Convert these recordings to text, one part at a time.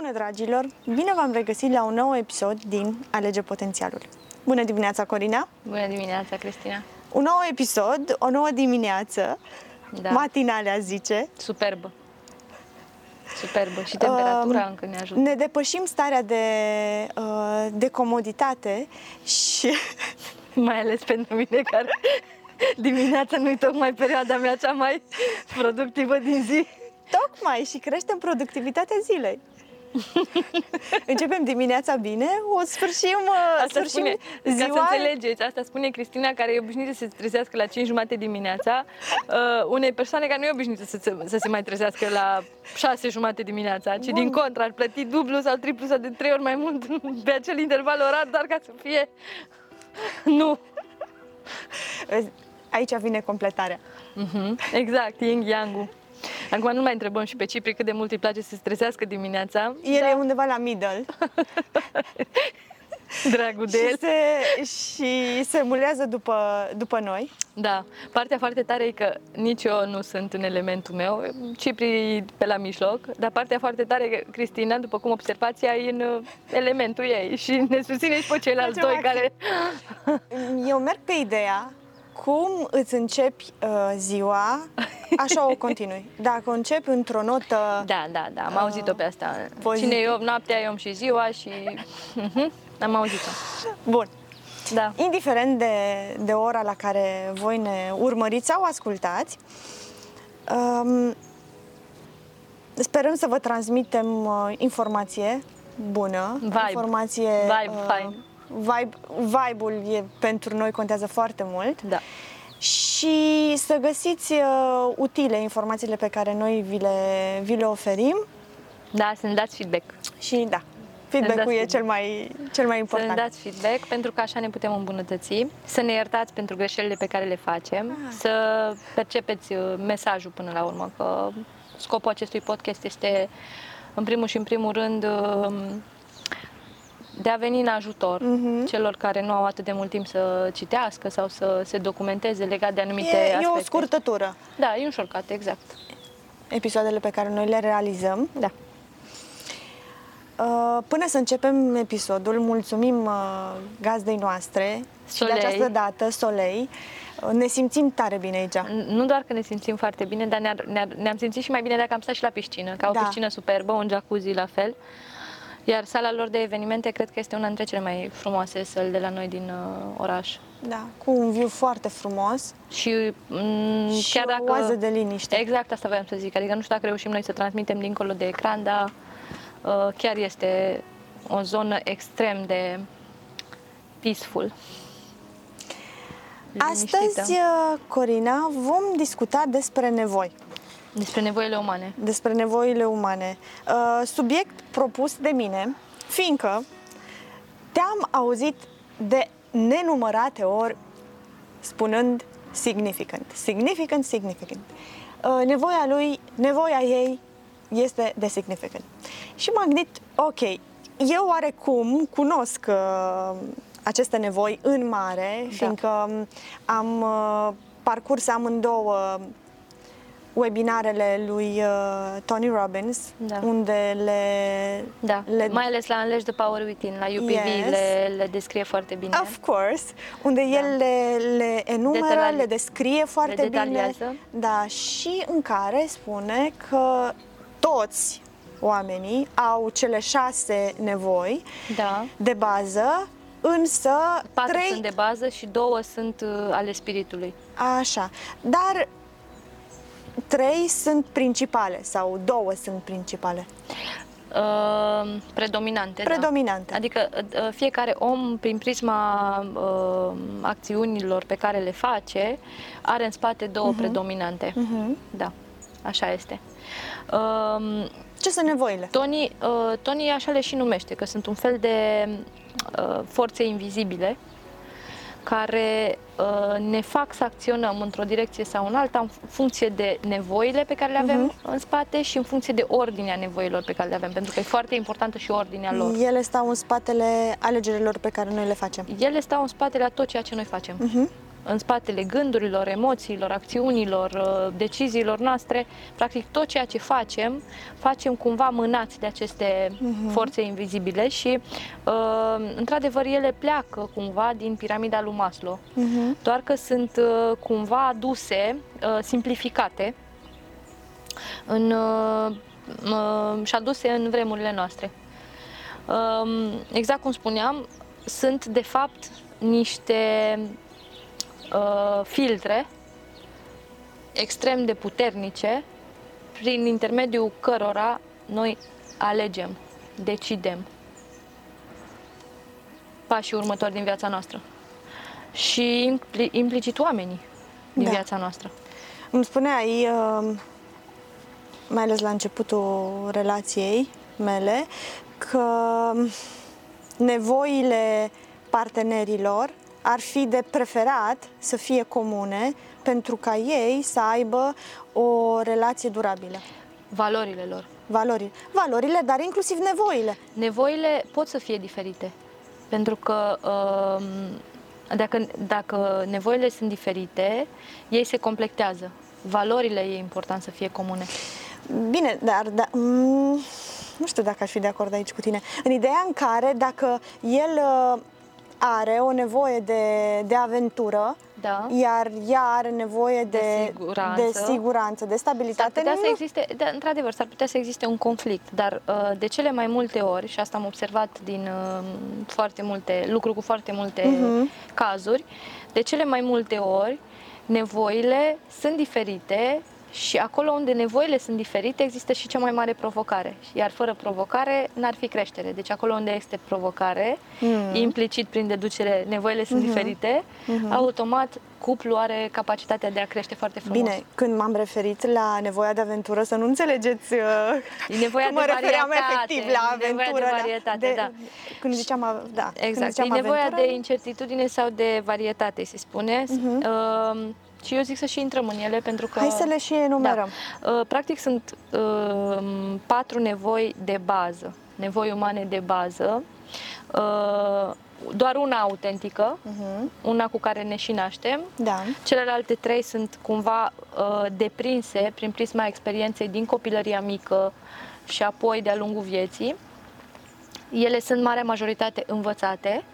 Bună, dragilor! Bine v-am regăsit la un nou episod din Alege Potențialul. Bună dimineața, Corina! Bună dimineața, Cristina! Un nou episod, o nouă dimineață, Da. matinalea zice. Superbă. Superbă. Și temperatura Um, încă ne ajută. Ne depășim starea de, uh, de comoditate și Mai ales pentru mine care dimineața nu-i tocmai perioada mea cea mai productivă din zi. tocmai și creștem productivitatea zilei. Începem dimineața bine, o sfârșim, uh, Asta sfârșim spune, ca să ziua înțelegeți, asta spune Cristina, care e obișnuită să se trezească la 5 jumate dimineața, uh, unei persoane care nu e obișnuită să se, să se mai trezească la 6 jumate dimineața, ci Bun. din contră ar plăti dublu sau triplu sau de 3 ori mai mult pe acel interval orar, doar ca să fie... Nu. Aici vine completarea. Mhm, Exact, yin yang Acum nu mai întrebăm și pe Cipri cât de mult îi place să se stresească dimineața. El e undeva la middle Dragul de și el. se, și se mulează după, după noi. Da, partea foarte tare e că nici eu nu sunt în elementul meu, Cipri e pe la mijloc, dar partea foarte tare e că Cristina, după cum observați, ea e în uh, elementul ei și ne susține și pe ceilalți Face doi activ. care... Eu merg pe ideea cum îți începi uh, ziua, așa o continui. Dacă începi într-o notă... Da, da, da, am auzit-o pe asta. pozitiv. Cine e om noaptea, eu om și ziua și... Mhm, Am auzit-o. Bun. Da. Indiferent de, de ora la care voi ne urmăriți sau ascultați, um, sperăm să vă transmitem uh, informație bună, Vibe. informație... Vibe fain. Vibe, vibe-ul e, pentru noi contează foarte mult. Da. și să găsiți uh, utile informațiile pe care noi vi le, vi le oferim Da, să ne dați feedback. și da, feedback-ul dați e feedback. cel mai, cel mai Să ne important. dați feedback pentru că așa ne putem îmbunătăți, să ne iertați pentru greșelile pe care le facem, Ah. să percepeți uh, mesajul până la urmă, că scopul acestui podcast este în primul și în primul rând um, de a veni în ajutor Mhm. celor care nu au atât de mult timp să citească sau să se documenteze legat de anumite E, aspecte. e o scurtătură Da, e un shortcut, exact. episoadele pe care noi le realizăm. Da. Uh, Până să începem episodul, mulțumim uh, gazdei noastre și Solei. de această dată, Solei. Uh, Ne simțim tare bine aici. Nu doar că ne simțim foarte bine, dar ne-ar, ne-ar, ne-am simțit și mai bine dacă am stat și la piscină, ca o Da. piscină superbă, un jacuzzi la fel. Iar sala lor de evenimente cred că este una dintre cele mai frumoase săli de la noi din uh, oraș. Da, cu un view foarte frumos Și, m- și chiar o dacă... oază de liniște. Exact asta voiam să zic, adică nu știu dacă reușim noi să transmitem dincolo de ecran, dar uh, chiar este o zonă extrem de peaceful. Astăzi, liniștită. uh, Corina, vom discuta despre nevoi. Despre nevoile umane. despre nevoile umane. Uh, Subiect propus de mine, fiindcă te-am auzit de nenumărate ori spunând significant, significant, significant. Uh, Nevoia lui, nevoia ei este de significant. Și m-am gândit, ok, eu oarecum cunosc uh, aceste nevoi în mare, Da. fiindcă um, am uh, parcurs amândouă webinarele lui uh, Tony Robbins, Da. unde le, Da, le mai ales la Unleash the Power Within, la UPV Yes. le, le descrie foarte bine. Of course, unde el le, le enumeră, Detaliază. le descrie foarte Le bine. detaliază. Da, și în care spune că toți oamenii au cele șase nevoi Da. de bază, însă Patru trei... sunt de bază și două sunt uh, ale spiritului. Așa, dar trei sunt principale sau două sunt principale, Uh, predominante. predominante. Da. Adică uh, fiecare om, prin prisma uh, acțiunilor pe care le face, are în spate două predominante. Mhm. Da, așa este. Uh, Ce sunt nevoile? Tony, uh, Tony așa le și numește, că sunt un fel de uh, forțe invizibile care uh, ne fac să acționăm într-o direcție sau în alta în funcție de nevoile pe care le avem în spate și în funcție de ordinea nevoilor pe care le avem, pentru că e foarte importantă și ordinea lor. Ele stau în spatele alegerilor pe care noi le facem. Ele stau în spatele a tot ceea ce noi facem. Mhm. În spatele gândurilor, emoțiilor, acțiunilor, uh, deciziilor noastre, practic tot ceea ce facem, facem cumva mânați de aceste uh-huh. forțe invizibile și, uh, într-adevăr, ele pleacă cumva din piramida lui Maslow, uh-huh. doar că sunt uh, cumva aduse, simplificate, în, și aduse în vremurile noastre. Um, exact cum spuneam, sunt de fapt niște uh, filtre extrem de puternice prin intermediul cărora noi alegem, decidem pașii următori din viața noastră și implicit oamenii din da. viața noastră. Îmi spuneai, uh, mai ales la începutul relației mele, că nevoile partenerilor ar fi de preferat să fie comune pentru ca ei să aibă o relație durabilă. Valorile lor. Valorile. Valorile, dar inclusiv nevoile. Nevoile pot să fie diferite. Pentru că um, dacă, dacă nevoile sunt diferite, ei se completează. Valorile e important să fie comune. Bine, dar da, mm, nu știu dacă aș fi de acord aici cu tine. În ideea în care dacă el uh, are o nevoie de, de aventură, da. iar ea are nevoie de, de, siguranță. de siguranță, de stabilitate. S-ar putea nu... să existe, de, da, într-adevăr, s-ar putea să existe un conflict, dar uh, de cele mai multe ori, și asta am observat din uh, foarte multe lucruri cu foarte multe uh-huh. cazuri, de cele mai multe ori nevoile sunt diferite și acolo unde nevoile sunt diferite, există și cea mai mare provocare. Iar fără provocare, n-ar fi creștere. Deci acolo unde este provocare, mm. implicit prin deducere, nevoile sunt mm-hmm. diferite, mm-hmm. automat cuplu are capacitatea de a crește foarte frumos. Bine, când m-am referit la nevoia de aventură, să nu înțelegeți uh, nevoia că mă de refeream efectiv la aventură. Nevoia de varietate, de, da. Când ziceam, da. Exact, când ziceam e nevoia aventură... de incertitudine sau de varietate, se spune. Mm-hmm. Uh, și eu zic să și intrăm în ele pentru că... Hai să le și enumerăm. Da. Uh, practic sunt uh, patru nevoi de bază, nevoi umane de bază, uh, doar una autentică, uh-huh. una cu care ne și naștem. Da. Celelalte trei sunt cumva uh, deprinse prin prisma experienței din copilăria mică și apoi de-a lungul vieții. Ele sunt marea majoritate învățate,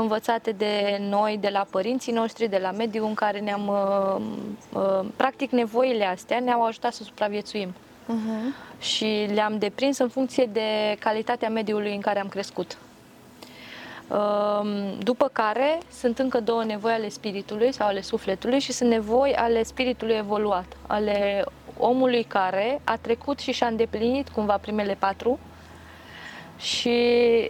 învățate de noi, de la părinții noștri, de la mediul în care ne-am... Uh, uh, practic, nevoile astea ne-au ajutat să supraviețuim. Uh-huh. Și le-am deprins în funcție de calitatea mediului în care am crescut. Uh, după care sunt încă două nevoi ale spiritului sau ale sufletului și sunt nevoi ale spiritului evoluat, ale omului care a trecut și și-a îndeplinit cumva primele patru și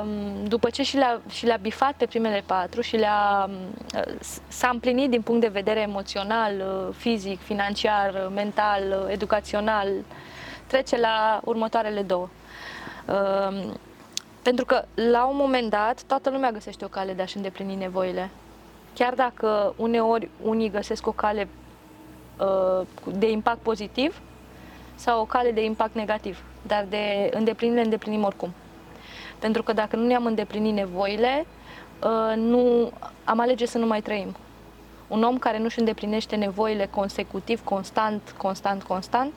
um, după ce și le-a, și le-a bifat pe primele patru și le-a, uh, s-a împlinit din punct de vedere emoțional, uh, fizic, financiar, uh, mental, educațional, trece la următoarele două. Um, pentru că la un moment dat toată lumea găsește o cale de a-și îndeplini nevoile. Chiar dacă uneori unii găsesc o cale de impact pozitiv sau o cale de impact negativ dar de îndeplinire îndeplinim oricum. Pentru că dacă nu ne-am îndeplinit nevoile, uh, nu am alege să nu mai trăim. Un om care nu-și îndeplinește nevoile consecutiv, constant, constant, constant,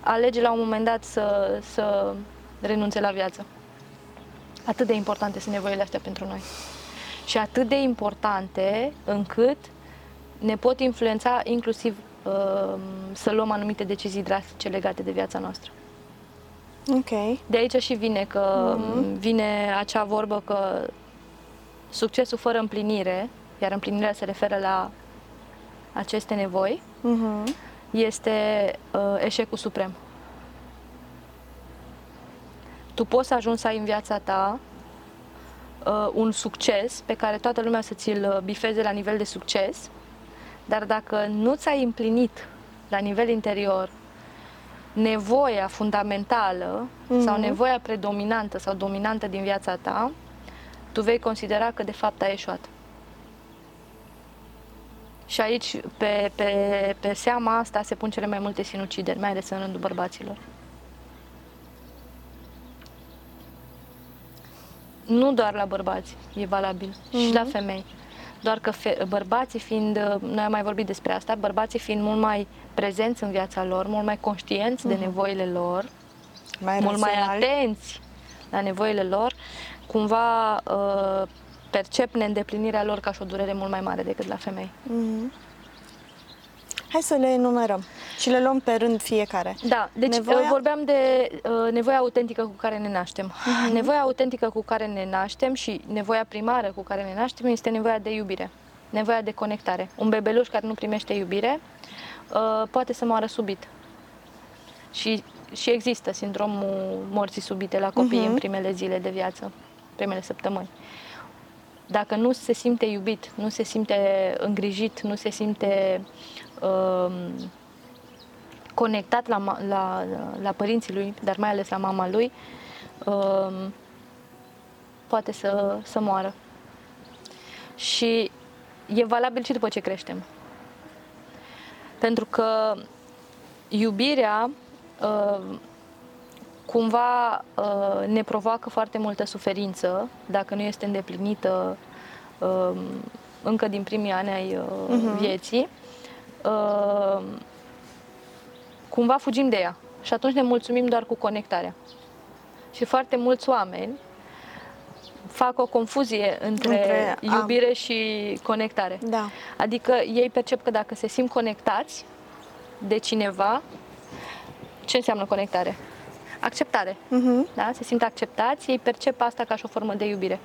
alege la un moment dat să, să renunțe la viață. Atât de importante sunt nevoile astea pentru noi. Și atât de importante încât ne pot influența inclusiv uh, să luăm anumite decizii drastice legate de viața noastră. Ok. De aici și vine că mm-hmm. vine acea vorbă că succesul fără împlinire, iar împlinirea se referă la aceste nevoi, mm-hmm. este uh, eșecul suprem. Tu poți să ajungi să ai în viața ta uh, un succes pe care toată lumea să ți-l uh, bifeze la nivel de succes, dar dacă nu ți-ai împlinit la nivel interior nevoia fundamentală mm-hmm. sau nevoia predominantă sau dominantă din viața ta, tu vei considera că de fapt ai eșuat. Și aici, pe, pe, pe seama asta, se pun cele mai multe sinucideri, mai ales în rândul bărbaților. Nu doar la bărbați e valabil, mm-hmm. și la femei. Doar că fe- bărbații fiind, uh, noi am mai vorbit despre asta, bărbații fiind mult mai prezenți în viața lor, mult mai conștienți de nevoile lor, Mai mult mai rațional. atenți la nevoile lor, cumva uh, percep neîndeplinirea lor ca și o durere mult mai mare decât la femei. Hai să le enumerăm și le luăm pe rând fiecare. Da, deci Nevoia- Nevoia... vorbeam de uh, nevoia autentică cu care ne naștem. Mhm. Nevoia autentică cu care ne naștem și nevoia primară cu care ne naștem este nevoia de iubire, nevoia de conectare. Un bebeluș care nu primește iubire uh, poate să moară subit. Și, și există sindromul morții subite la copii Mhm. în primele zile de viață, primele săptămâni. Dacă nu se simte iubit, nu se simte îngrijit, nu se simte uh, conectat la, ma- la, la părinții lui, dar mai ales la mama lui, um, poate să, să moară. Și e valabil și după ce creștem. Pentru că iubirea uh, cumva uh, ne provoacă foarte multă suferință dacă nu este îndeplinită uh, încă din primii ani ai uh, vieții. Uh, cumva fugim de ea și atunci ne mulțumim doar cu conectarea. Și foarte mulți oameni fac o confuzie între, Între a- iubire și conectare. Da. Adică ei percep că dacă se simt conectați de cineva, ce înseamnă conectare? Acceptare. Mhm. Da? Se simt acceptați, ei percep asta ca și o formă de iubire.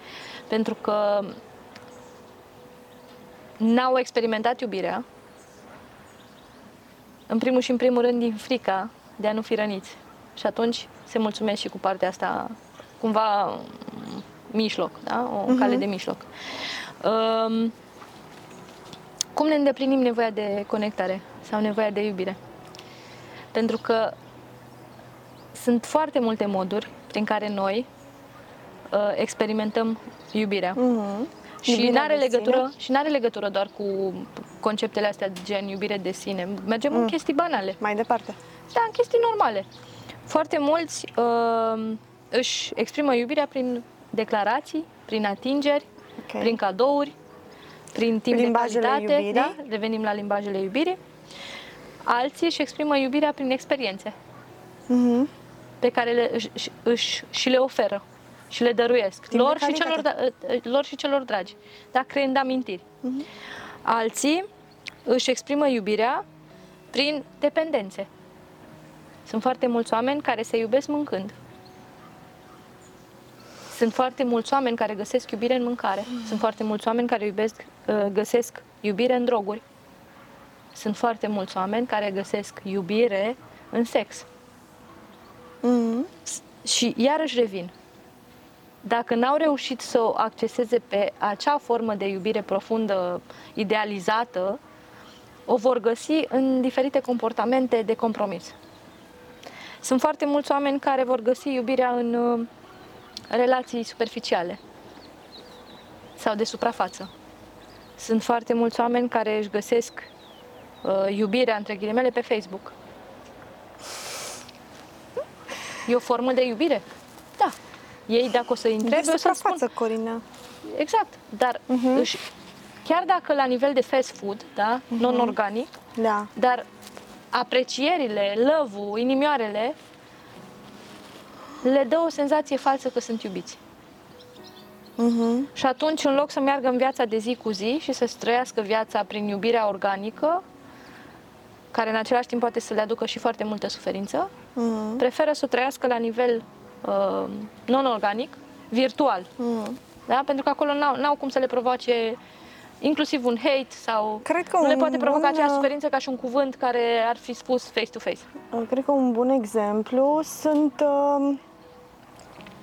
Pentru că n-au experimentat iubirea, în primul și în primul rând din frica de a nu fi răniți. Și atunci se mulțumesc și cu partea asta, cumva m, mijloc, da? o Mhm. cale de mijloc. Um, cum ne îndeplinim nevoia de conectare sau nevoia de iubire? Pentru că sunt foarte multe moduri prin care noi uh, experimentăm iubirea. Mhm. Și Iubirea nu are de legătură, și n-are legătură doar cu conceptele astea gen iubire de sine. Mergem Mm. în chestii banale. Mai departe. Da, în chestii normale. Foarte mulți uh, își exprimă iubirea prin declarații, prin atingeri, Ok. prin cadouri, prin timp Limbajele de calitate. iubirii. Da? Revenim la limbajele iubirii. Alții își exprimă iubirea prin experiențe Mhm. pe care le, își, își- își, și le oferă și le dăruiesc Timp de lor și, calitate. celor, da, lor și celor dragi, da? creând amintiri. Mhm. Alții își exprimă iubirea prin dependențe. Sunt foarte mulți oameni care se iubesc mâncând. Sunt foarte mulți oameni care găsesc iubire în mâncare. Sunt foarte mulți oameni care iubesc, uh, găsesc iubire în droguri. Sunt foarte mulți oameni care găsesc iubire în sex. Mhm. Și iarăși revin. Dacă n-au reușit să o acceseze pe acea formă de iubire profundă, idealizată, o vor găsi în diferite comportamente de compromis. Sunt foarte mulți oameni care vor găsi iubirea în uh, relații superficiale sau de suprafață. Sunt foarte mulți oameni care își găsesc uh, iubirea, între ghilimele, pe Facebook. E o formă de iubire? Da. Ei, dacă o să îi întrebe, de o să spun. suprafață, Corina. Exact. Dar Mhm. își, chiar dacă la nivel de fast food, da, non-organic, Da. dar aprecierile, lăvul, inimioarele le dă o senzație falsă că sunt iubiți. Mhm. Și atunci, în loc să meargă în viața de zi cu zi și să trăiască viața prin iubirea organică, care în același timp poate să le aducă și foarte multă suferință, Mhm. preferă să o trăiască la nivel uh, non-organic, virtual. Mhm. Da? Pentru că acolo n-au, n-au cum să le provoace inclusiv un hate sau Cred că nu le un poate provoca bun, aceeași uh, suferință ca și un cuvânt care ar fi spus face-to-face. Cred că un bun exemplu sunt, uh,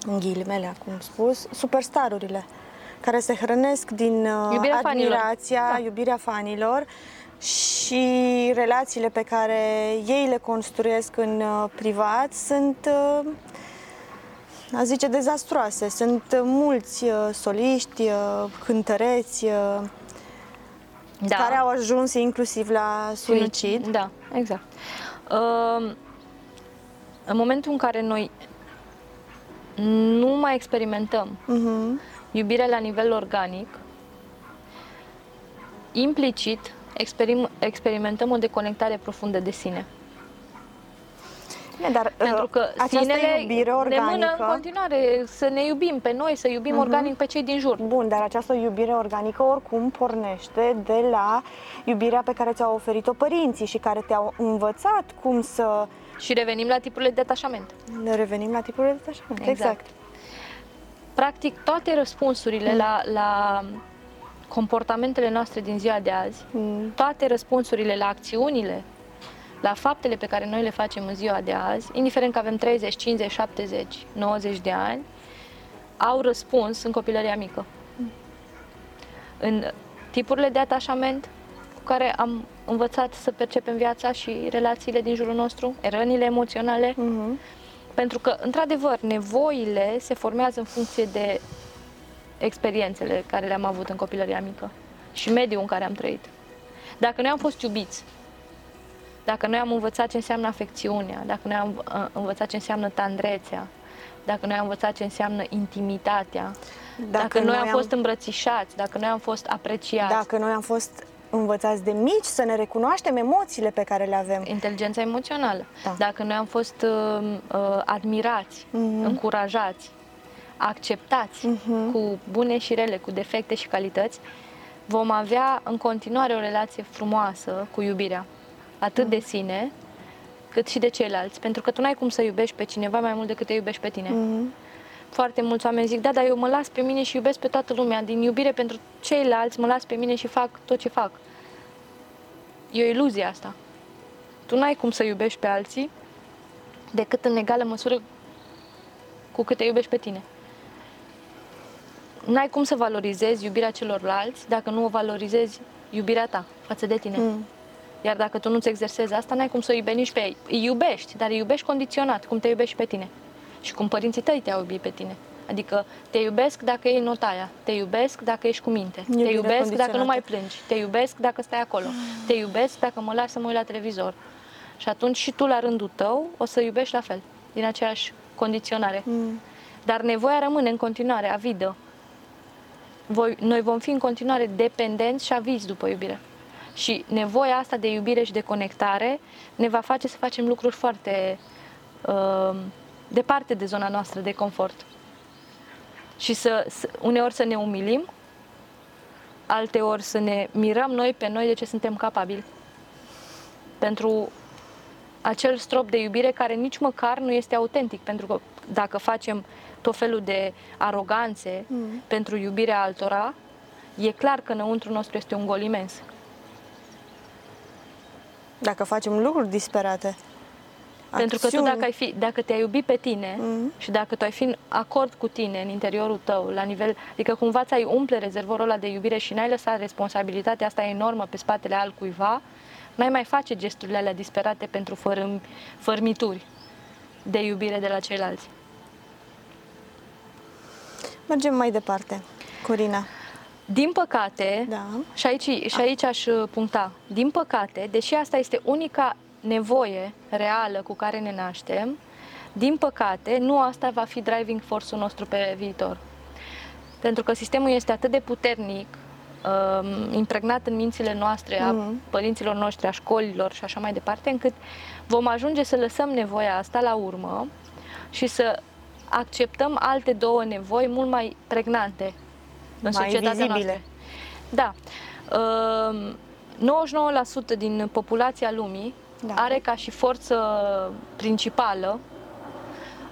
în ghilimele acum spus, superstarurile care se hrănesc din uh, Iubirea fanilor. admirația, Da. iubirea fanilor și relațiile pe care ei le construiesc în uh, privat sunt, uh, a zice, dezastroase. Sunt uh, mulți uh, soliști, uh, cântăreți, uh, Da. care au ajuns inclusiv la suicid. Da, exact. Uh, în momentul în care noi nu mai experimentăm Mhm. iubirea la nivel organic, implicit experim- experimentăm o deconectare profundă de sine. Bine, dar Pentru că uh, această sinele iubire ne mână în organică... continuare să ne iubim pe noi, să iubim organic pe cei din jur. Bun, dar această iubire organică oricum pornește de la iubirea pe care ți-au oferit-o părinții și care te-au învățat cum să Și revenim la tipurile de detașament. ne revenim la tipurile de detașament. Exact. Exact. Practic, toate răspunsurile Mm. la, la comportamentele noastre din ziua de azi, Mm. toate răspunsurile la acțiunile, la faptele pe care noi le facem în ziua de azi, indiferent că avem 30, 50, 70, 90 de ani, au răspuns în copilăria mică. În tipurile de atașament cu care am învățat să percepem viața și relațiile din jurul nostru, rănile emoționale, Mhm. pentru că, într-adevăr, nevoile se formează în funcție de experiențele care le-am avut în copilăria mică și mediul în care am trăit. Dacă noi am fost iubiți, dacă noi am învățat ce înseamnă afecțiunea, dacă noi am uh, învățat ce înseamnă tandrețea, dacă noi am învățat ce înseamnă intimitatea, dacă, dacă noi am fost îmbrățișați, dacă noi am fost apreciați, Dacă noi am fost învățați de mici să ne recunoaștem emoțiile pe care le avem. inteligența emoțională. Da. Dacă noi am fost uh, uh, admirați, Mhm. încurajați, acceptați Mhm. cu bune și rele, cu defecte și calități, vom avea în continuare o relație frumoasă cu iubirea, atât de sine, cât și de ceilalți. Pentru că tu n-ai cum să iubești pe cineva mai mult decât te iubești pe tine. Mhm. Foarte mulți oameni zic, da, dar eu mă las pe mine și iubesc pe toată lumea. Din iubire pentru ceilalți, mă las pe mine și fac tot ce fac. E o iluzie asta. Tu n-ai cum să iubești pe alții decât în egală măsură cu cât te iubești pe tine. N-ai cum să valorizezi iubirea celorlalți dacă nu o valorizezi iubirea ta față de tine. Mm. Iar dacă tu nu-ți exersezi asta, n-ai cum să o iubești nici pe ei. Îi iubești, dar îi iubești condiționat, cum te iubești pe tine. Și cum părinții tăi te-au iubit pe tine. Adică te iubesc dacă iei nota aia, te iubesc dacă ești cu minte, Iubire te iubesc dacă nu condiționată. mai plângi, te iubesc dacă stai acolo, te iubesc dacă mă lași să mă uit la televizor. Și atunci și tu la rândul tău o să iubești la fel, din aceeași condiționare. Mm. Dar nevoia rămâne în continuare avidă. Voi, noi vom fi în continuare dependenți și avizi după iubire. Și nevoia asta de iubire și de conectare ne va face să facem lucruri foarte uh, departe de zona noastră de confort. Și să, să, uneori să ne umilim, alteori să ne mirăm noi pe noi de ce suntem capabili. Pentru acel strop de iubire care nici măcar nu este autentic, pentru că dacă facem tot felul de aroganțe Mm. pentru iubirea altora, e clar că înăuntru nostru este un gol imens. Dacă facem lucruri disperate. Pentru că tu acțiuni. dacă, ai fi, dacă te-ai iubi pe tine Mhm. și dacă tu ai fi în acord cu tine în interiorul tău, la nivel, adică cumva ți-ai umple rezervorul ăla de iubire și n-ai lăsat responsabilitatea asta enormă pe spatele altcuiva, n-ai mai face gesturile alea disperate pentru fărâm, fărmituri de iubire de la ceilalți. Mergem mai departe. Corina. Din păcate, Da. și aici, și aici aș uh, puncta, din păcate, deși asta este unica nevoie reală cu care ne naștem, din păcate, nu asta va fi driving force-ul nostru pe viitor. Pentru că sistemul este atât de puternic, um, impregnat în mințile noastre, a Mhm. părinților noștri, a școlilor și așa mai departe, încât vom ajunge să lăsăm nevoia asta la urmă și să acceptăm alte două nevoi mult mai pregnante în Mai societatea vizibile. noastră. Da. Um, 99% din populația lumii Da. are ca și forță principală,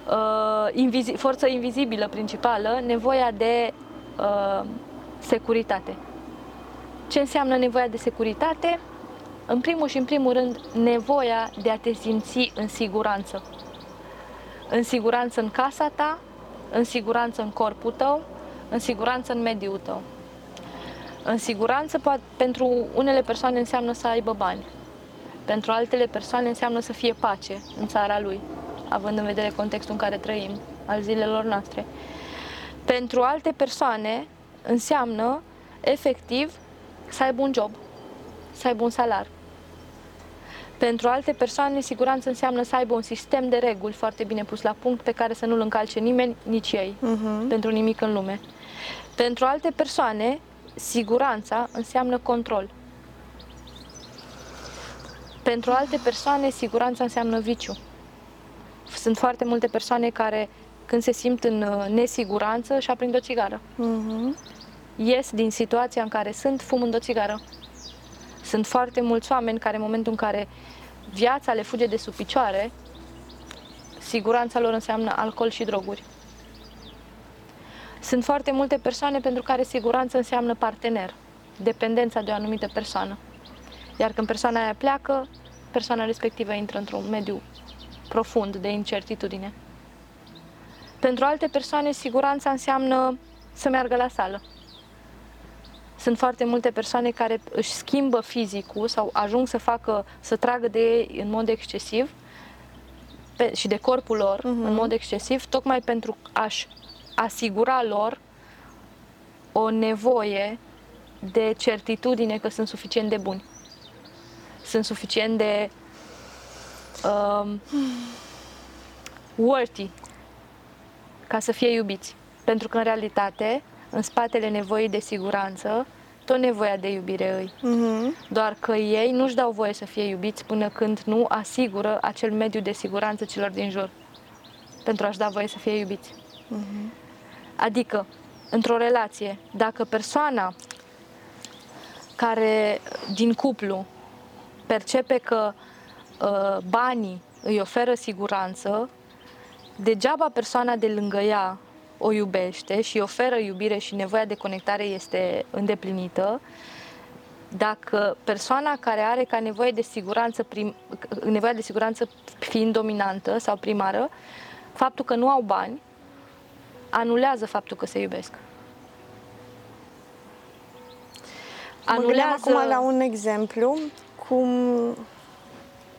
uh, invizi- forță invizibilă principală, nevoia de uh, securitate. Ce înseamnă nevoia de securitate? În primul și în primul rând, nevoia de a te simți în siguranță. În siguranță în casa ta, în siguranță în corpul tău, în siguranță în mediul tău. În siguranță, poate, pentru unele persoane înseamnă să aibă bani. Pentru altele persoane înseamnă să fie pace în țara lui, având în vedere contextul în care trăim, al zilelor noastre. Pentru alte persoane înseamnă, efectiv, să aibă un job, să aibă un salar. Pentru alte persoane, siguranță înseamnă să aibă un sistem de reguli foarte bine pus la punct pe care să nu-l încalce nimeni, nici ei Mhm. pentru nimic în lume. Pentru alte persoane, siguranța înseamnă control. Pentru alte persoane, siguranța înseamnă viciu. Sunt foarte multe persoane care, când se simt în uh, nesiguranță, și aprind o țigară. Mhm. Ies din situația în care sunt, fumând o țigară. Sunt foarte mulți oameni care, în momentul în care viața le fuge de sub picioare, siguranța lor înseamnă alcool și droguri. Sunt foarte multe persoane pentru care siguranță înseamnă partener, dependența de o anumită persoană. Iar când persoana aia pleacă, persoana respectivă intră într-un mediu profund de incertitudine. Pentru alte persoane, siguranța înseamnă să meargă la sală. Sunt foarte multe persoane care își schimbă fizicul sau ajung să facă, să tragă de ei în mod excesiv pe, și de corpul lor uh-huh. în mod excesiv, tocmai pentru a-și asigura lor o nevoie de certitudine că sunt suficient de buni. Sunt suficient de um, worthy ca să fie iubiți. Pentru că, în realitate, în spatele nevoii de siguranță, tot nevoia de iubire îi. Mhm. Doar că ei nu-și dau voie să fie iubiți până când nu asigură acel mediu de siguranță celor din jur. Pentru a-și da voie să fie iubiți. Adică, într-o relație, dacă persoana care din cuplu percepe că uh, banii îi oferă siguranță, degeaba persoana de lângă ea o iubește și îi oferă iubire și nevoia de conectare este îndeplinită, dacă persoana care are ca nevoie de siguranță, prim, nevoia de siguranță fiind dominantă sau primară, faptul că nu au bani, anulează faptul că se iubesc. Mă gândeam acum la un exemplu cum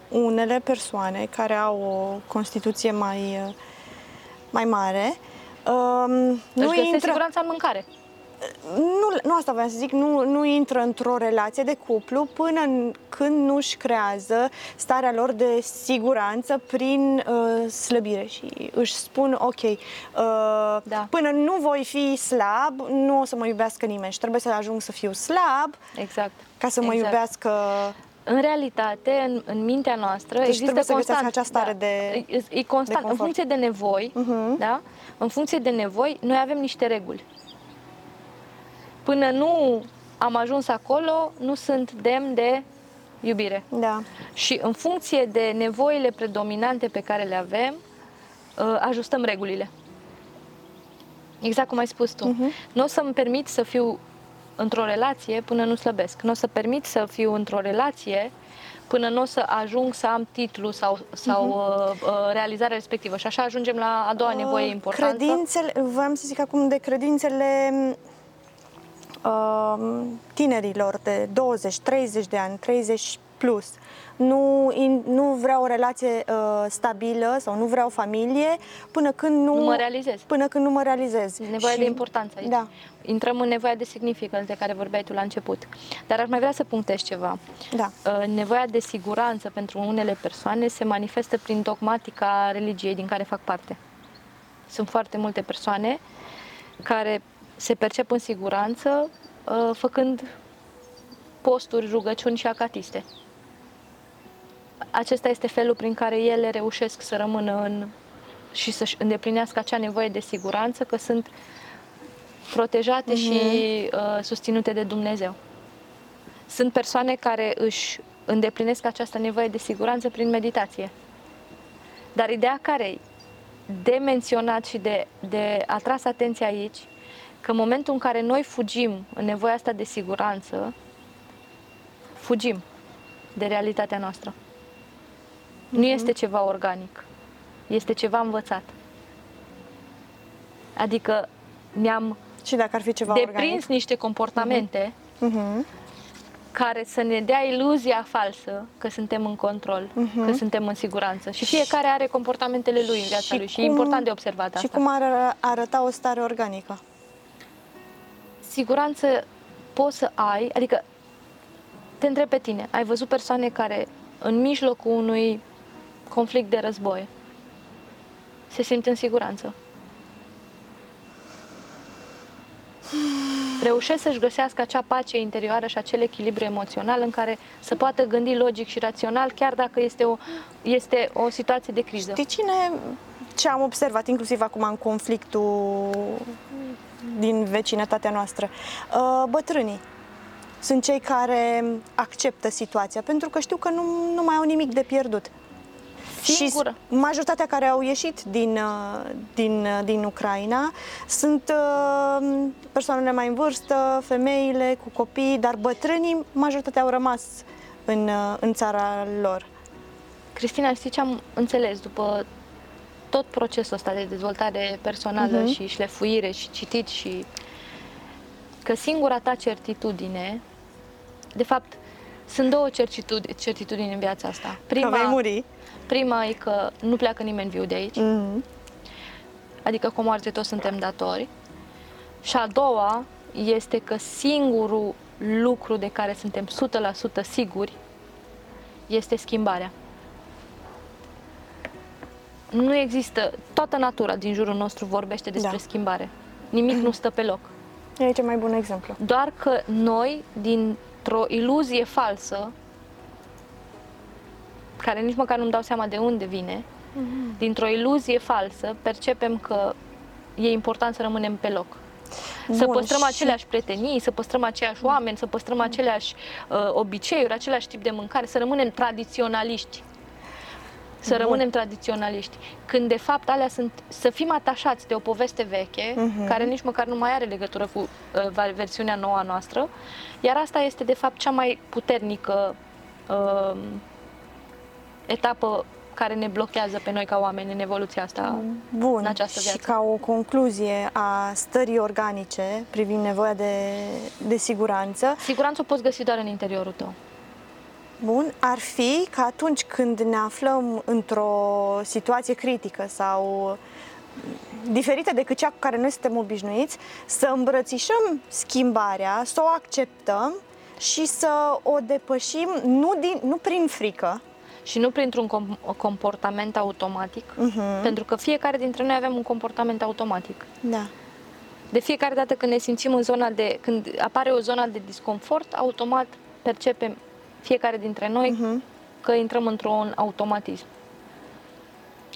unele persoane care au o constituție mai, mai mare um, nu nu găsesc intră, siguranța în mâncare. Nu, nu asta vreau să zic, nu, nu intră într-o relație de cuplu până în- când nu-și creează starea lor de siguranță prin uh, slăbire și își spun, ok, uh, Da. până nu voi fi slab, nu o să mă iubească nimeni și trebuie să ajung să fiu slab Exact. ca să mă exact. iubească În realitate, în, în mintea noastră, Deci există trebuie să constant. găsească acea stare de- e, e constant. de în confort. funcție de nevoi, Mhm. da? În funcție de nevoi, noi avem niște reguli. Până nu am ajuns acolo, nu sunt demn de iubire. Da. Și în funcție de nevoile predominante pe care le avem, uh, ajustăm regulile. Exact cum ai spus tu. Nu o să-mi permit să fiu într-o relație până nu slăbesc. Nu o să permit să fiu într-o relație până nu o să ajung să am titlu sau, sau uh, uh, realizarea respectivă. Și așa ajungem la a doua nevoie importantă. Credințele, voiam să zic acum de credințele uh, tinerilor de 20, 30 de ani, 30 plus. Nu, in, nu vreau o relație uh, stabilă sau nu vreau familie până când nu, Nu mă realizez. Până când nu mă realizez. Nevoia de importanță aici. Da, Intrăm în nevoia de significance de care vorbeai tu la început. Dar aș mai vrea să punctez ceva. da. Uh, nevoia de siguranță pentru unele persoane se manifestă prin dogmatica religiei din care fac parte. Sunt foarte multe persoane care se percep în siguranță uh, făcând posturi, rugăciuni și acatiste. Acesta este felul prin care ele reușesc să rămână în și să-și îndeplinească acea nevoie de siguranță că sunt protejate și uh, susținute de Dumnezeu. Sunt persoane care își îndeplinesc această nevoie de siguranță prin meditație. Dar ideea care de menționat și de, de atras atenția aici, că în momentul în care noi fugim în nevoia asta de siguranță, fugim de realitatea noastră. Nu este ceva organic, este ceva învățat. Adică ne-am Și dacă ar fi ceva deprins organic. niște comportamente Mhm. care să ne dea iluzia falsă că suntem în control, că suntem în siguranță. Și fiecare are comportamentele lui în viața Și lui și e cum- important de observat Și asta. cum ar arăta o stare organică? Siguranță poți să ai, adică te întreb pe tine, ai văzut persoane care în mijlocul unui conflict de război se simt în siguranță? reușesc să-și găsească acea pace interioară și acel echilibru emoțional în care să poată gândi logic și rațional, chiar dacă este o, este o situație de criză. Știi cine, ce am observat inclusiv acum în conflictul din vecinătatea noastră? Uh, Bătrânii sunt cei care acceptă situația pentru că știu că nu, nu mai au nimic de pierdut. Singură. Și majoritatea care au ieșit din, uh, din, uh, din Ucraina sunt uh, persoanele mai în vârstă, femeile cu copii, dar bătrânii, majoritatea au rămas în, uh, în țara lor. Cristina, știi ce am înțeles după tot procesul ăsta de dezvoltare personală Mhm. și șlefuire și citit și că singura ta certitudine, de fapt, sunt două certitudini, certitudini în viața asta. Că vei muri. prima e că nu pleacă nimeni viu de aici, Mhm. adică cu moarte toți suntem datori. Și a doua este că singurul lucru de care suntem 100% siguri este schimbarea. Nu există, toată natura din jurul nostru vorbește despre Da. schimbare. Nimic nu stă pe loc. E cel mai bun exemplu. Doar că noi, dintr-o iluzie falsă, care nici măcar nu-mi dau seama de unde vine, dintr-o iluzie falsă, percepem că e important să rămânem pe loc. Să Bun, păstrăm și- aceleași pretenii, să păstrăm aceiași oameni, să păstrăm aceleași uh, obiceiuri, același tip de mâncare, să rămânem tradiționaliști. Să Bun. rămânem tradiționaliști. Când de fapt alea sunt să fim atașați de o poveste veche, Mhm. care nici măcar nu mai are legătură cu uh, va- versiunea nouă a noastră, iar asta este de fapt cea mai puternică uh, etapă care ne blochează pe noi ca oameni în evoluția asta. Bun. în această și viață. ca o concluzie a stării organice privind nevoia de, de siguranță, Siguranță o poți găsi doar în interiorul tău. Bun, ar fi că atunci când ne aflăm într-o situație critică sau diferită decât cea cu care noi suntem obișnuiți, să îmbrățișăm schimbarea, să o acceptăm și să o depășim nu, din, nu prin frică, Și nu printr-un com- comportament automatic, Mhm. pentru că fiecare dintre noi avem un comportament automatic. da, De fiecare dată când ne simțim în zona de, când apare o zonă de disconfort, automat percepem fiecare dintre noi Mhm. că intrăm într-un automatism.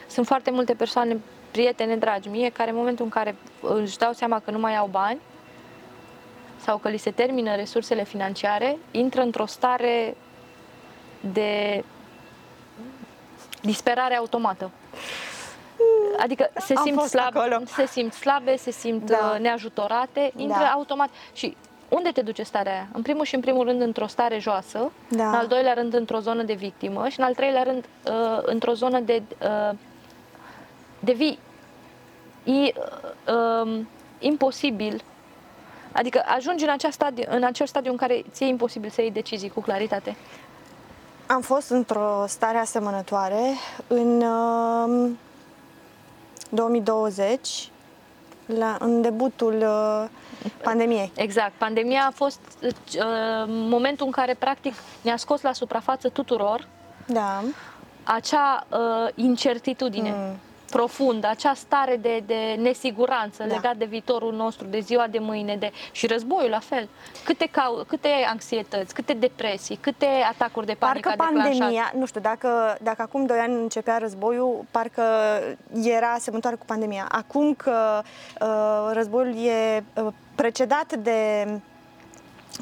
Sunt foarte multe persoane, prietene dragi mie, care în momentul în care își dau seama că nu mai au bani sau că li se termină resursele financiare, intră într-o stare de disperare automată. Adică se Am simt, fost slab, acolo. se simt slabe, se simt Da. uh, neajutorate, intră Da. automat. Și unde te duce starea aia? În primul și în primul rând într-o stare joasă, Da. în al doilea rând într-o zonă de victimă și în al treilea rând uh, într-o zonă de, uh, de vii i, uh, um, imposibil. Adică ajungi în, acea stadiu, în acel stadiu în care ți-e imposibil să iei decizii cu claritate. Am fost într-o stare asemănătoare în um, 2020, la, în debutul uh, pandemiei. Exact. Pandemia a fost uh, momentul în care practic ne-a scos la suprafață tuturor Da. acea uh, incertitudine Mm. Profundă, acea stare de, de nesiguranță Da. legat de viitorul nostru, de ziua de mâine, de și războiul la fel. Câte, cau- câte anxietăți, câte depresii, câte atacuri de panică Parcă a declanșat. pandemia, nu știu, dacă, dacă acum doi ani începea războiul, parcă era asemănătoare cu pandemia. Acum că uh, războiul e uh, precedat de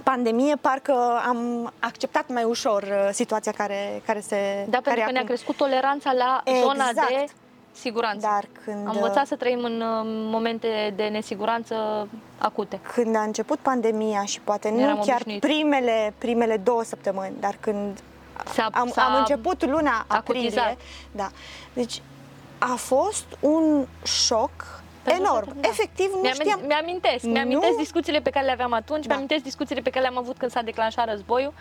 pandemie, parcă am acceptat mai ușor uh, situația care, care se Da, care pentru că ne-a acum. crescut toleranța la zona Exact. de siguranță. Dar când, Am învățat să trăim în uh, momente de nesiguranță acute. când a început pandemia și poate nu Eram chiar obișnuiți. primele, primele două săptămâni, dar când S-a, am, s-a am început luna aprilie, acutizat. da, deci a fost un șoc Pentru enorm. toată- da. Efectiv, nu Mi-am, știam. Mi-amintesc, Nu? mi-amintesc discuțiile pe care le aveam atunci, Da. mi-amintesc discuțiile pe care le-am avut când s-a declanșat războiul.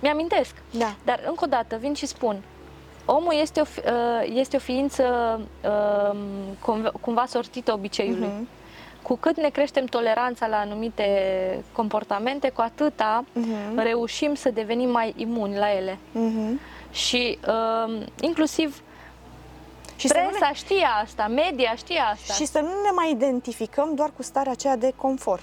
Mi-amintesc. Da. Dar, încă o dată, vin și spun, omul este o, fi- uh, este o ființă uh, cum- cumva sortită obiceiului. Mhm. Cu cât ne creștem toleranța la anumite comportamente, cu atâta Mhm. reușim să devenim mai imuni la ele. Mhm. Și uh, inclusiv Și, să nu presa ne, știe asta, media știe asta. și să nu ne mai identificăm doar cu starea aceea de confort.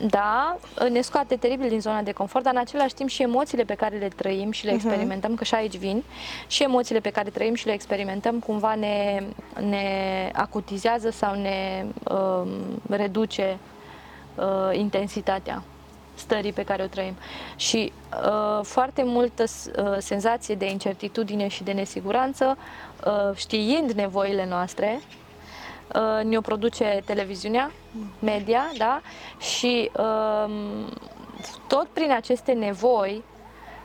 Da, ne scoate teribil din zona de confort, dar în același timp și emoțiile pe care le trăim și le Mhm. experimentăm, că și aici vin, și emoțiile pe care trăim și le experimentăm cumva ne, ne acutizează sau ne um, reduce uh, intensitatea stării pe care o trăim. Și uh, foarte multă s- uh, senzație de incertitudine și de nesiguranță, uh, știind nevoile noastre, uh, ne-o produce televiziunea, media, da? Și um, tot prin aceste nevoi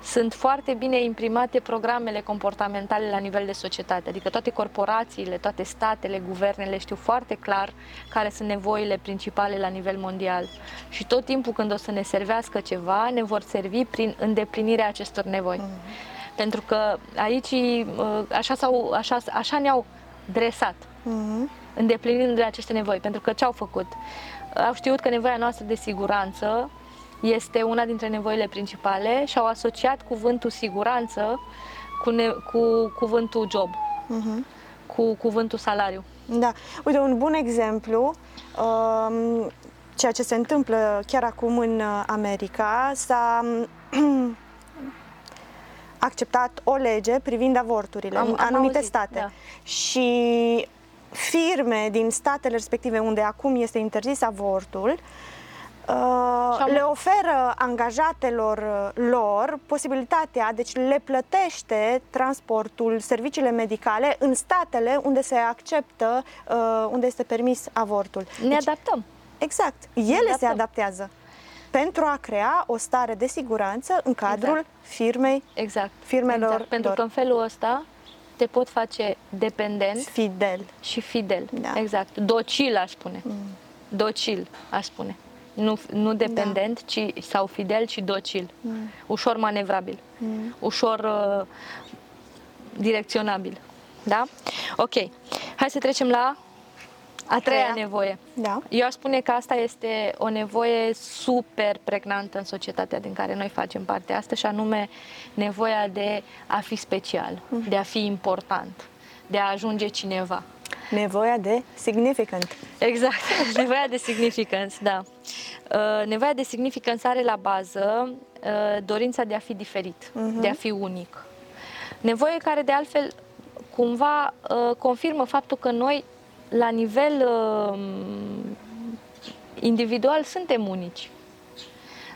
sunt foarte bine imprimate programele comportamentale la nivel de societate. Adică toate corporațiile, toate statele, guvernele știu foarte clar care sunt nevoile principale la nivel mondial. Și tot timpul când o să ne servească ceva, ne vor servi prin îndeplinirea acestor nevoi. Pentru că aici uh, așa, s-au, așa, așa ne-au dresat Mhm. Îndeplinindu aceste nevoi. Pentru că ce au făcut? Au știut că nevoia noastră de siguranță este una dintre nevoile principale și au asociat cuvântul siguranță cu, ne- cu cuvântul job, Mhm. cu cuvântul salariu. Da. Uite, un bun exemplu, um, ceea ce se întâmplă chiar acum în uh, America, s-a acceptat o lege privind avorturile Am- în am anumite auzit, state. da. Și firme din statele respective unde acum este interzis avortul, uh, Și-au- le oferă angajatelor uh, lor posibilitatea, deci le plătește transportul, serviciile medicale în statele unde se acceptă, uh, unde este permis avortul. Ne Deci, adaptăm. exact, ele se adaptăm. adaptează pentru a crea o stare de siguranță în cadrul Exact. firmei Exact. Firmelor exact. Pentru lor. că în felul ăsta te pot face dependent fidel. și fidel. Da. Exact. Docil, aș spune. Docil, aș spune. Nu, nu dependent, ci, sau fidel, ci docil. Ușor manevrabil. Ușor uh, direcționabil. Da? Ok. Hai să trecem la a treia treia. nevoie. Da. Eu aș spune că asta este o nevoie super pregnantă în societatea din care noi facem parte astăzi, și anume nevoia de a fi special, de a fi important, de a ajunge cineva. Nevoia de significant. Exact, nevoia de significance, da. Uh, Nevoia de significance are la bază uh, dorința de a fi diferit, de a fi unic. Nevoie care, de altfel, cumva uh, confirmă faptul că noi, la nivel uh, individual, suntem unici.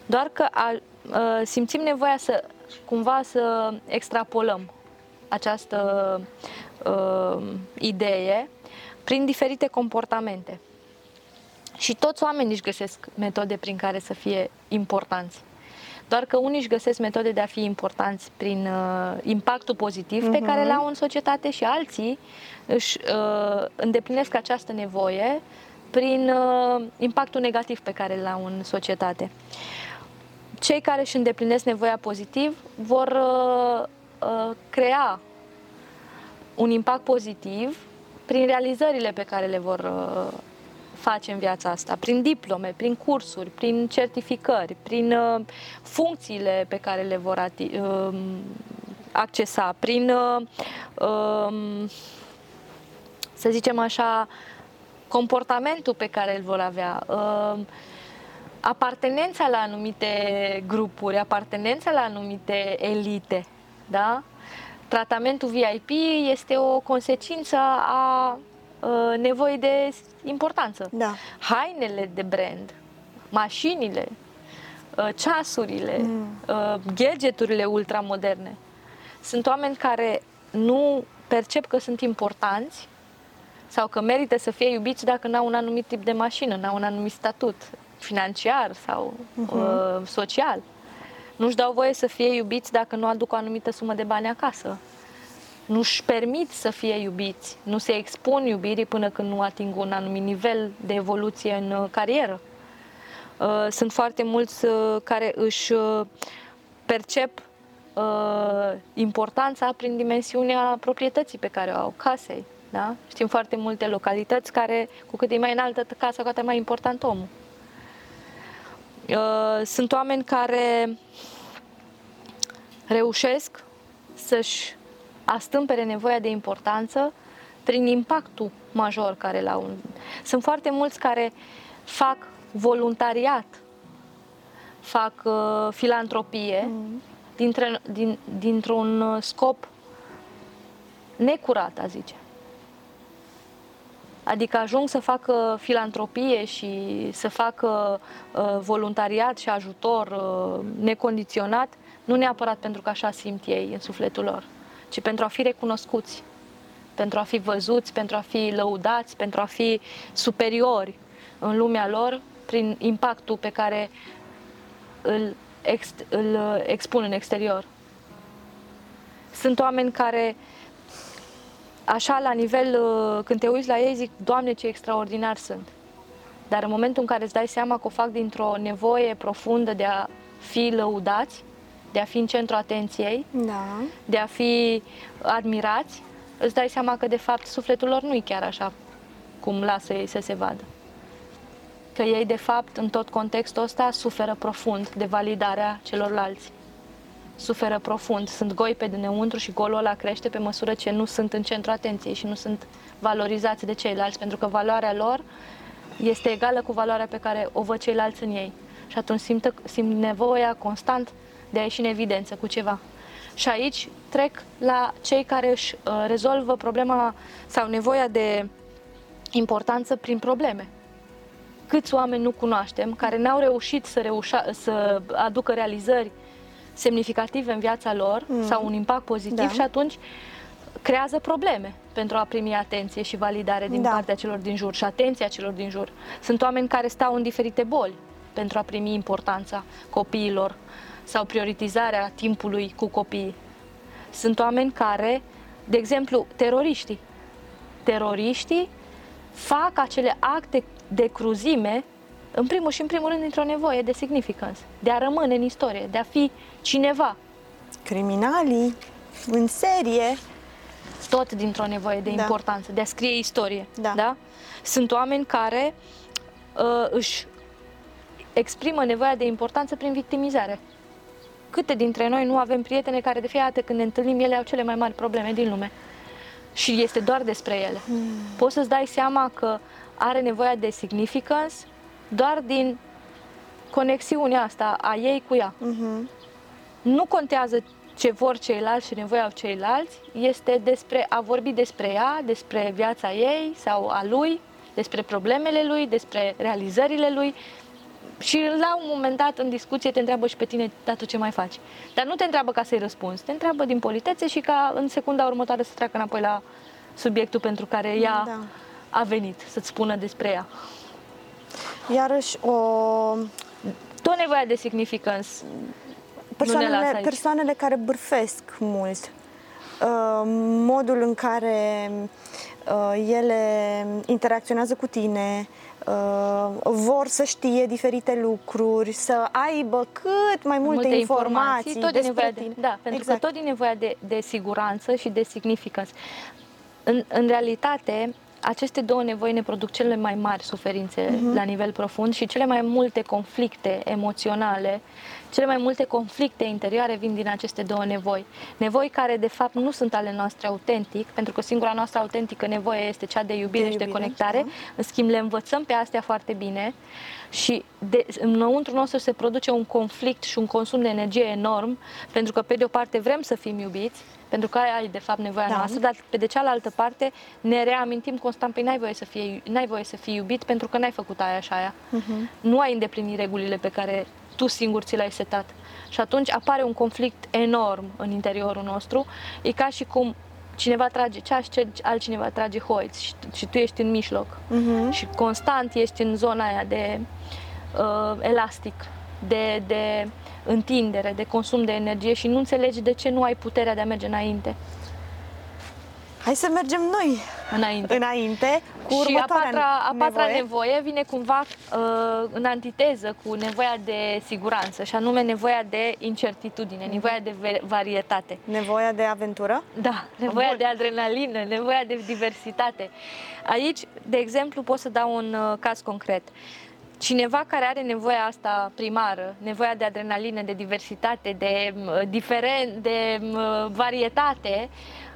Doar că a, uh, simțim nevoia să, cumva, să extrapolăm această uh, idee prin diferite comportamente. Și toți oamenii își găsesc metode prin care să fie importanți. Doar că unii își găsesc metode de a fi importanți prin uh, impactul pozitiv pe care îl au în societate și alții își uh, îndeplinesc această nevoie prin uh, impactul negativ pe care îl au în societate. Cei care își îndeplinesc nevoia pozitiv vor uh, uh, crea un impact pozitiv prin realizările pe care le vor uh, face în viața asta, prin diplome, prin cursuri, prin certificări, prin uh, funcțiile pe care le vor ati- uh, accesa, prin, uh, um, să zicem așa, comportamentul pe care îl vor avea. Uh, apartenența la anumite grupuri, apartenența la anumite elite, da? Tratamentul VIP este o consecință a uh, nevoii de importanță. Da. Hainele de brand, mașinile, uh, ceasurile, Mm. uh, gadgeturile ultramoderne. Sunt oameni care nu percep că sunt importanți sau că merită să fie iubiți dacă n-au un anumit tip de mașină, n-au un anumit statut financiar sau uh, social. Nu-și dau voie să fie iubiți dacă nu aduc o anumită sumă de bani acasă. Nu-și permit să fie iubiți, nu se expun iubirii până când nu ating un anumit nivel de evoluție în uh, carieră. Uh, Sunt foarte mulți uh, care își uh, percep uh, importanța prin dimensiunea proprietății pe care o au, casei. Da? Știm foarte multe localități care, cu cât e mai înaltă casa, cu atât e mai important omul. Uh, Sunt oameni care reușesc să-și astâmpere nevoia de importanță prin impactul major care l-au. Sunt foarte mulți care fac voluntariat fac uh, filantropie mm. dintre, din, dintr-un uh, scop necurat, a zice. Adică ajung să facă filantropie și să facă uh, voluntariat și ajutor uh, necondiționat, nu neapărat pentru că așa simt ei în sufletul lor, ci pentru a fi recunoscuți, pentru a fi văzuți, pentru a fi lăudați, pentru a fi superiori în lumea lor prin impactul pe care îl, ex, îl uh, expun în exterior. Sunt oameni care uh, așa, la nivel, uh, când te uiți la ei, zic, Doamne, ce extraordinar sunt. Dar în momentul în care îți dai seama că o fac dintr-o nevoie profundă de a fi lăudați, de a fi în centru atenției, da. de a fi admirați, îți dai seama că, de fapt, sufletul lor nu e chiar așa cum lasă ei să se vadă. Că ei, de fapt, în tot contextul ăsta, suferă profund de validarea celorlalți suferă profund, sunt goi pe dinăuntru și golul ăla crește pe măsură ce nu sunt în centru atenției și nu sunt valorizați de ceilalți, pentru că valoarea lor este egală cu valoarea pe care o văd ceilalți în ei. Și atunci simt, simt nevoia constant de a ieși în evidență cu ceva. Și aici trec la cei care își uh, rezolvă problema sau nevoia de importanță prin probleme. Câți oameni nu cunoaștem care n-au reușit să, reușa, să aducă realizări semnificative în viața lor mm. sau un impact pozitiv da. și atunci creează probleme pentru a primi atenție și validare din da. partea celor din jur și atenția celor din jur. Sunt oameni care stau în diferite boli pentru a primi importanța copiilor sau prioritizarea timpului cu copiii. Sunt oameni care, de exemplu, teroriștii. Teroriștii fac acele acte de cruzime în primul și în primul rând dintr-o nevoie de significance, de a rămâne în istorie, de a fi cineva. Criminalii, în serie. Tot dintr-o nevoie de da. importanță, de a scrie istorie. Da. da? Sunt oameni care uh, își exprimă nevoia de importanță prin victimizare. Câte dintre noi nu avem prietene care de fiecare dată când ne întâlnim, ele au cele mai mari probleme din lume. Și este doar despre ele. Mm. Poți să-ți dai seama că are nevoia de significance doar din conexiunea asta a ei cu ea. Uh-huh. Nu contează ce vor ceilalți și nevoia ceilalți, este despre a vorbi despre ea, despre viața ei sau a lui, despre problemele lui, despre realizările lui și la un moment dat în discuție te întreabă și pe tine, dar tu ce mai faci? Dar nu te întreabă ca să-i răspunzi, te întreabă din politețe și ca în secunda următoare să treacă înapoi la subiectul pentru care ea da. a venit, să-ți spună despre ea. Iarăși o... Tot nevoia de significance. Persoanele, persoanele care bârfesc mult. Uh, modul în care uh, ele interacționează cu tine, uh, vor să știe diferite lucruri, să aibă cât mai multe, multe informații, informații tot despre nevoia tine. De, da, pentru exact. că tot din nevoia de, de siguranță și de significance. În, în realitate, aceste două nevoi ne produc cele mai mari suferințe uh-huh. la nivel profund și cele mai multe conflicte emoționale, cele mai multe conflicte interioare vin din aceste două nevoi. Nevoi care de fapt nu sunt ale noastre autentic, pentru că singura noastră autentică nevoie este cea de iubire, de iubire și de conectare. Da. În schimb, le învățăm pe astea foarte bine și de, înăuntru nostru se produce un conflict și un consum de energie enorm, pentru că pe de o parte vrem să fim iubiți, pentru că aia e de fapt nevoia da. noastră, dar pe de cealaltă parte ne reamintim constant, păi n-ai voie să, fie, n-ai voie să fii iubit pentru că n-ai făcut aia și aia. Uh-huh. Nu ai îndeplinit regulile pe care tu singur ți le-ai setat. Și atunci apare un conflict enorm în interiorul nostru. E ca și cum cineva trage ceas, altcineva trage hoiți și, și tu ești în mijloc. Uh-huh. Și constant ești în zona aia de uh, elastic, de, de întindere, de consum de energie și nu înțelegi de ce nu ai puterea de a merge înainte. Hai să mergem noi înainte, înainte cu și a patra, a patra nevoie. nevoie vine cumva uh, în antiteză cu nevoia de siguranță și anume nevoia de incertitudine, nevoia de varietate. Nevoia de aventură? Da, nevoia Bun. de adrenalină, nevoia de diversitate. Aici, de exemplu, pot să dau un uh, caz concret. Cineva care are nevoia asta primară, nevoia de adrenalină, de diversitate, de, uh, diferen, de uh, varietate,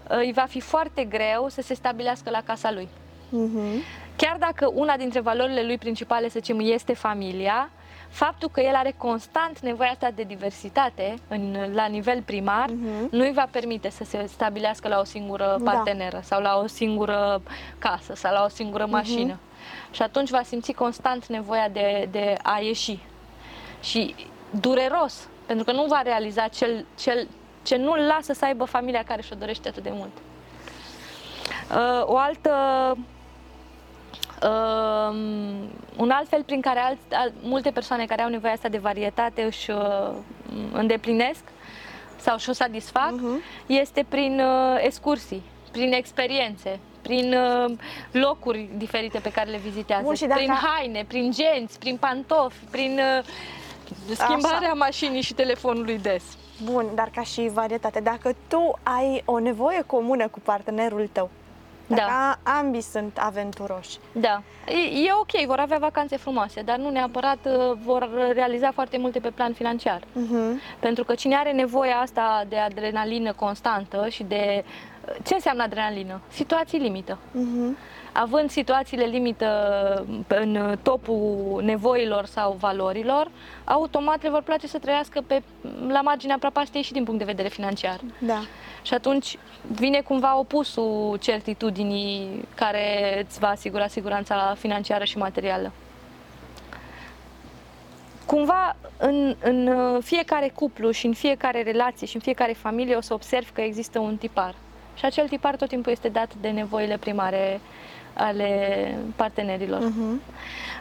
îi va fi foarte greu să se stabilească la casa lui. Uh-huh. Chiar dacă una dintre valorile lui principale, să zicem, este familia, faptul că el are constant nevoia asta de diversitate în, la nivel primar, Mhm. nu îi va permite să se stabilească la o singură Da. parteneră sau la o singură casă sau la o singură Mhm. mașină. Și atunci va simți constant nevoia de, de a ieși. Și dureros, pentru că nu va realiza cel, cel, ce nu-l lasă să aibă familia care și-o dorește atât de mult. Uh, o altă Um, un alt fel prin care alt, al, multe persoane care au nevoia asta de varietate își uh, îndeplinesc sau și-o satisfac Mhm. este prin uh, excursii, prin experiențe, prin uh, locuri diferite pe care le vizitează, Bun, și dacă- prin haine, prin genți, prin pantofi, prin uh, schimbarea mașinii și telefonului des. Bun, dar ca și varietate, dacă tu ai o nevoie comună cu partenerul tău, dacă Da. a- ambii sunt aventuroși, Da, e, e ok, vor avea vacanțe frumoase, dar nu neapărat uh, vor realiza foarte multe pe plan financiar. Mhm. Pentru că cine are nevoia asta de adrenalină constantă și de... Ce înseamnă adrenalină? Situații limită. Mhm. Având situațiile limită în topul nevoilor sau valorilor, automat le vor place să trăiască pe, la marginea prapastiei și din punct de vedere financiar. da. Și atunci vine cumva opusul certitudinii care îți va asigura siguranța financiară și materială. Cumva în, în uh, fiecare cuplu și în fiecare relație și în fiecare familie o să observ că există un tipar. Și acel tipar tot timpul este dat de nevoile primare ale partenerilor. Mhm.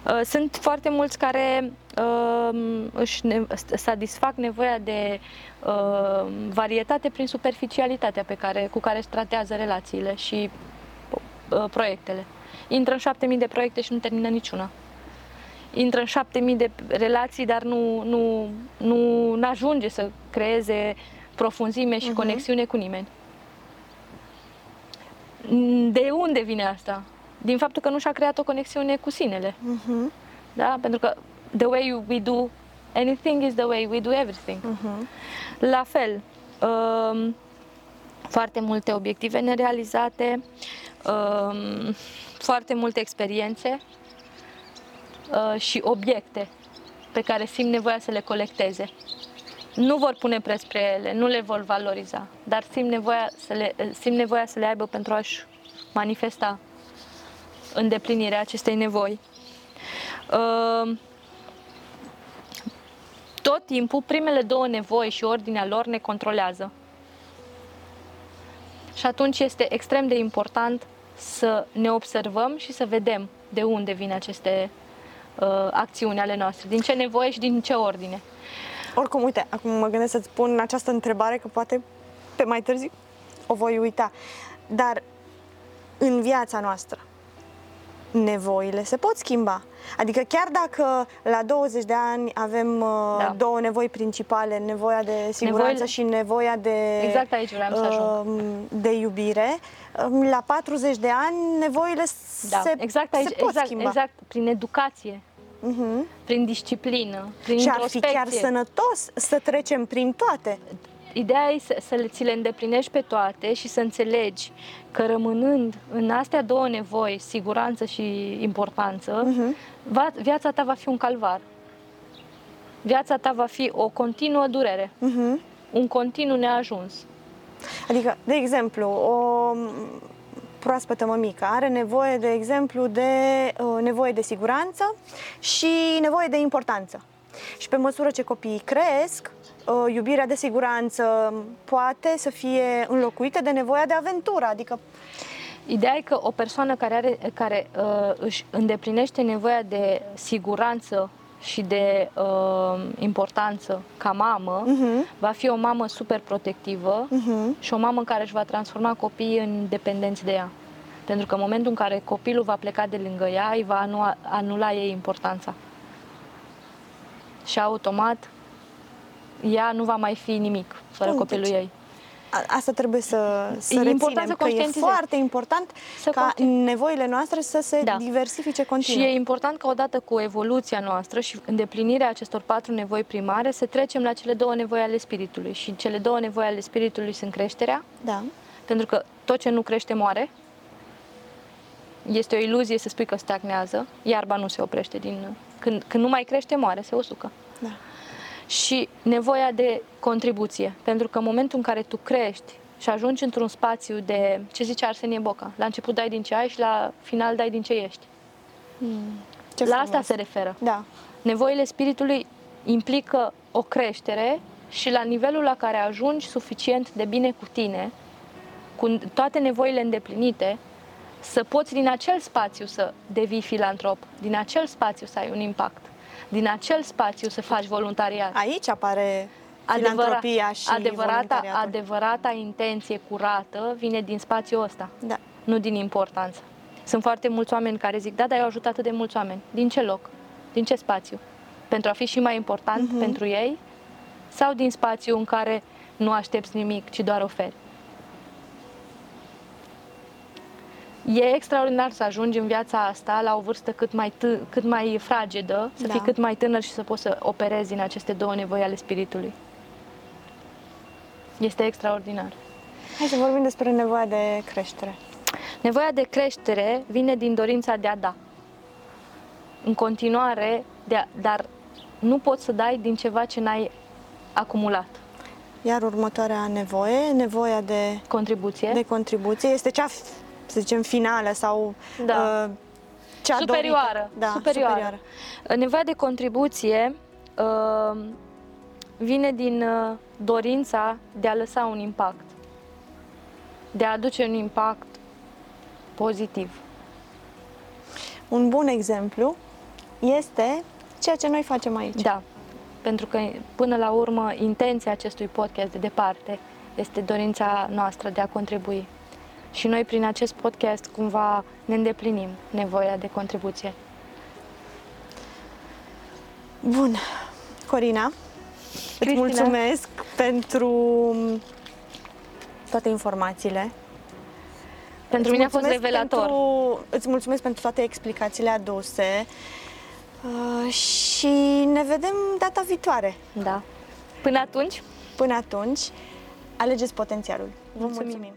Uh, Sunt foarte mulți care uh, își ne- satisfac nevoia de uh, varietate prin superficialitatea pe care, cu care își tratează relațiile și uh, proiectele. Intră în 7000 de proiecte și nu termină niciuna. Intră în 7000 de relații, dar nu, nu, nu ajunge să creeze profunzime și Mhm. conexiune cu nimeni. De unde vine asta? Din faptul că nu și-a creat o conexiune cu sinele. Mhm. Da? Pentru că the way we do anything is the way we do everything. Mhm. La fel, um, foarte multe obiective nerealizate, um, foarte multe experiențe uh, și obiecte pe care simt nevoia să le colecteze. Nu vor pune preț pe ele, nu le vor valoriza, dar simt nevoia să le, simt nevoia să le aibă pentru a-și manifesta îndeplinirea acestei nevoi. Um, tot timpul, primele două nevoi și ordinea lor ne controlează. Și atunci este extrem de important să ne observăm și să vedem de unde vin aceste uh, acțiuni ale noastre, din ce nevoie și din ce ordine. Oricum, uite, acum mă gândesc să-ți pun această întrebare, că poate pe mai târziu o voi uita. Dar în viața noastră, nevoile se pot schimba. Adică chiar dacă la 20 de ani avem uh, Da. două nevoi principale, nevoia de siguranță Nevoile- și nevoia de Exact aici vreau să ajung. uh, de iubire, uh, la 40 de ani nevoile Da, se, exact aici, se pot exact, schimba. exact, prin educație, Mhm. prin disciplină, prin Și ar fi introspecție. chiar sănătos să trecem prin toate. Ideea e să, să le, ți le îndeplinești pe toate și să înțelegi că rămânând în astea două nevoi, siguranță și importanță, Mhm. va, viața ta va fi un calvar. Viața ta va fi o continuă durere, Mhm. un continuu neajuns. Adică, de exemplu, o proaspătă mămică are nevoie, de exemplu, de uh, nevoie de siguranță și nevoie de importanță. Și pe măsură ce copiii cresc, uh, iubirea de siguranță poate să fie înlocuită de nevoia de aventură, adică Ideea e că o persoană care, are, care uh, își îndeplinește nevoia de siguranță și de uh, importanță ca mamă, Mhm. va fi o mamă super protectivă Mhm. și o mamă care își va transforma copiii în dependenți de ea. Pentru că în momentul în care copilul va pleca de lângă ea, îi va anula, anula ei importanța. Și automat, ea nu va mai fi nimic fără Bun, copilul deci- ei. A- asta trebuie să, să E reținem, important să că e conștientizezi. foarte important Să ca conștient- nevoile noastre să se Da. diversifice continuu. Și e important că odată cu evoluția noastră și îndeplinirea acestor patru nevoi primare să trecem la cele două nevoi ale spiritului. Și cele două nevoi ale spiritului sunt creșterea, Da. pentru că tot ce nu crește moare. Este o iluzie să spui că stagnează. Iarba nu se oprește din... Când, când nu mai crește, moare, se usucă. Da. Și nevoia de contribuție. Pentru că în momentul în care tu crești și ajungi într-un spațiu de, ce zice Arsenie Boca, la început dai din ce ai și la final dai din ce ești. Ce la frumos. asta se referă. Da. Nevoile spiritului implică o creștere și la nivelul la care ajungi suficient de bine cu tine, cu toate nevoile îndeplinite, să poți din acel spațiu să devii filantrop, din acel spațiu să ai un impact, din acel spațiu să faci voluntariat. Aici apare Adevăra- filantropia și adevărata, voluntariatul. adevărata intenție curată vine din spațiul ăsta, Da. nu din importanță. Sunt foarte mulți oameni care zic, da, dar eu ajut atât de mulți oameni. Din ce loc? Din ce spațiu? Pentru a fi și mai important Mhm. pentru ei? Sau din spațiu în care nu aștepți nimic, ci doar oferi? E extraordinar să ajungi în viața asta la o vârstă cât mai, t- cât mai fragedă, să Da. fii cât mai tânăr și să poți să operezi din aceste două nevoi ale spiritului. Este extraordinar. Hai să vorbim despre nevoia de creștere. Nevoia de creștere vine din dorința de a da. În continuare, de a, dar nu poți să dai din ceva ce n-ai acumulat. Iar următoarea nevoie, nevoia de, Contribuție. de contribuție, este cea, să zicem, finală sau Da. uh, cea superioară. dorită. Da, superioară. superioară. Nevoia de contribuție uh, vine din uh, dorința de a lăsa un impact, de a aduce un impact pozitiv. Un bun exemplu este ceea ce noi facem aici. Da, pentru că până la urmă intenția acestui podcast de departe este dorința noastră de a contribui. Și noi prin acest podcast cumva ne îndeplinim nevoia de contribuție. Bun. Corina, îți Cristina. mulțumesc pentru toate informațiile. Pentru Îți mine a fost mulțumesc revelator. Pentru, îți mulțumesc pentru toate explicațiile aduse uh, și ne vedem data viitoare. Da. Până atunci, Până atunci, alegeți potențialul. Vă Mulțumim. mulțumim.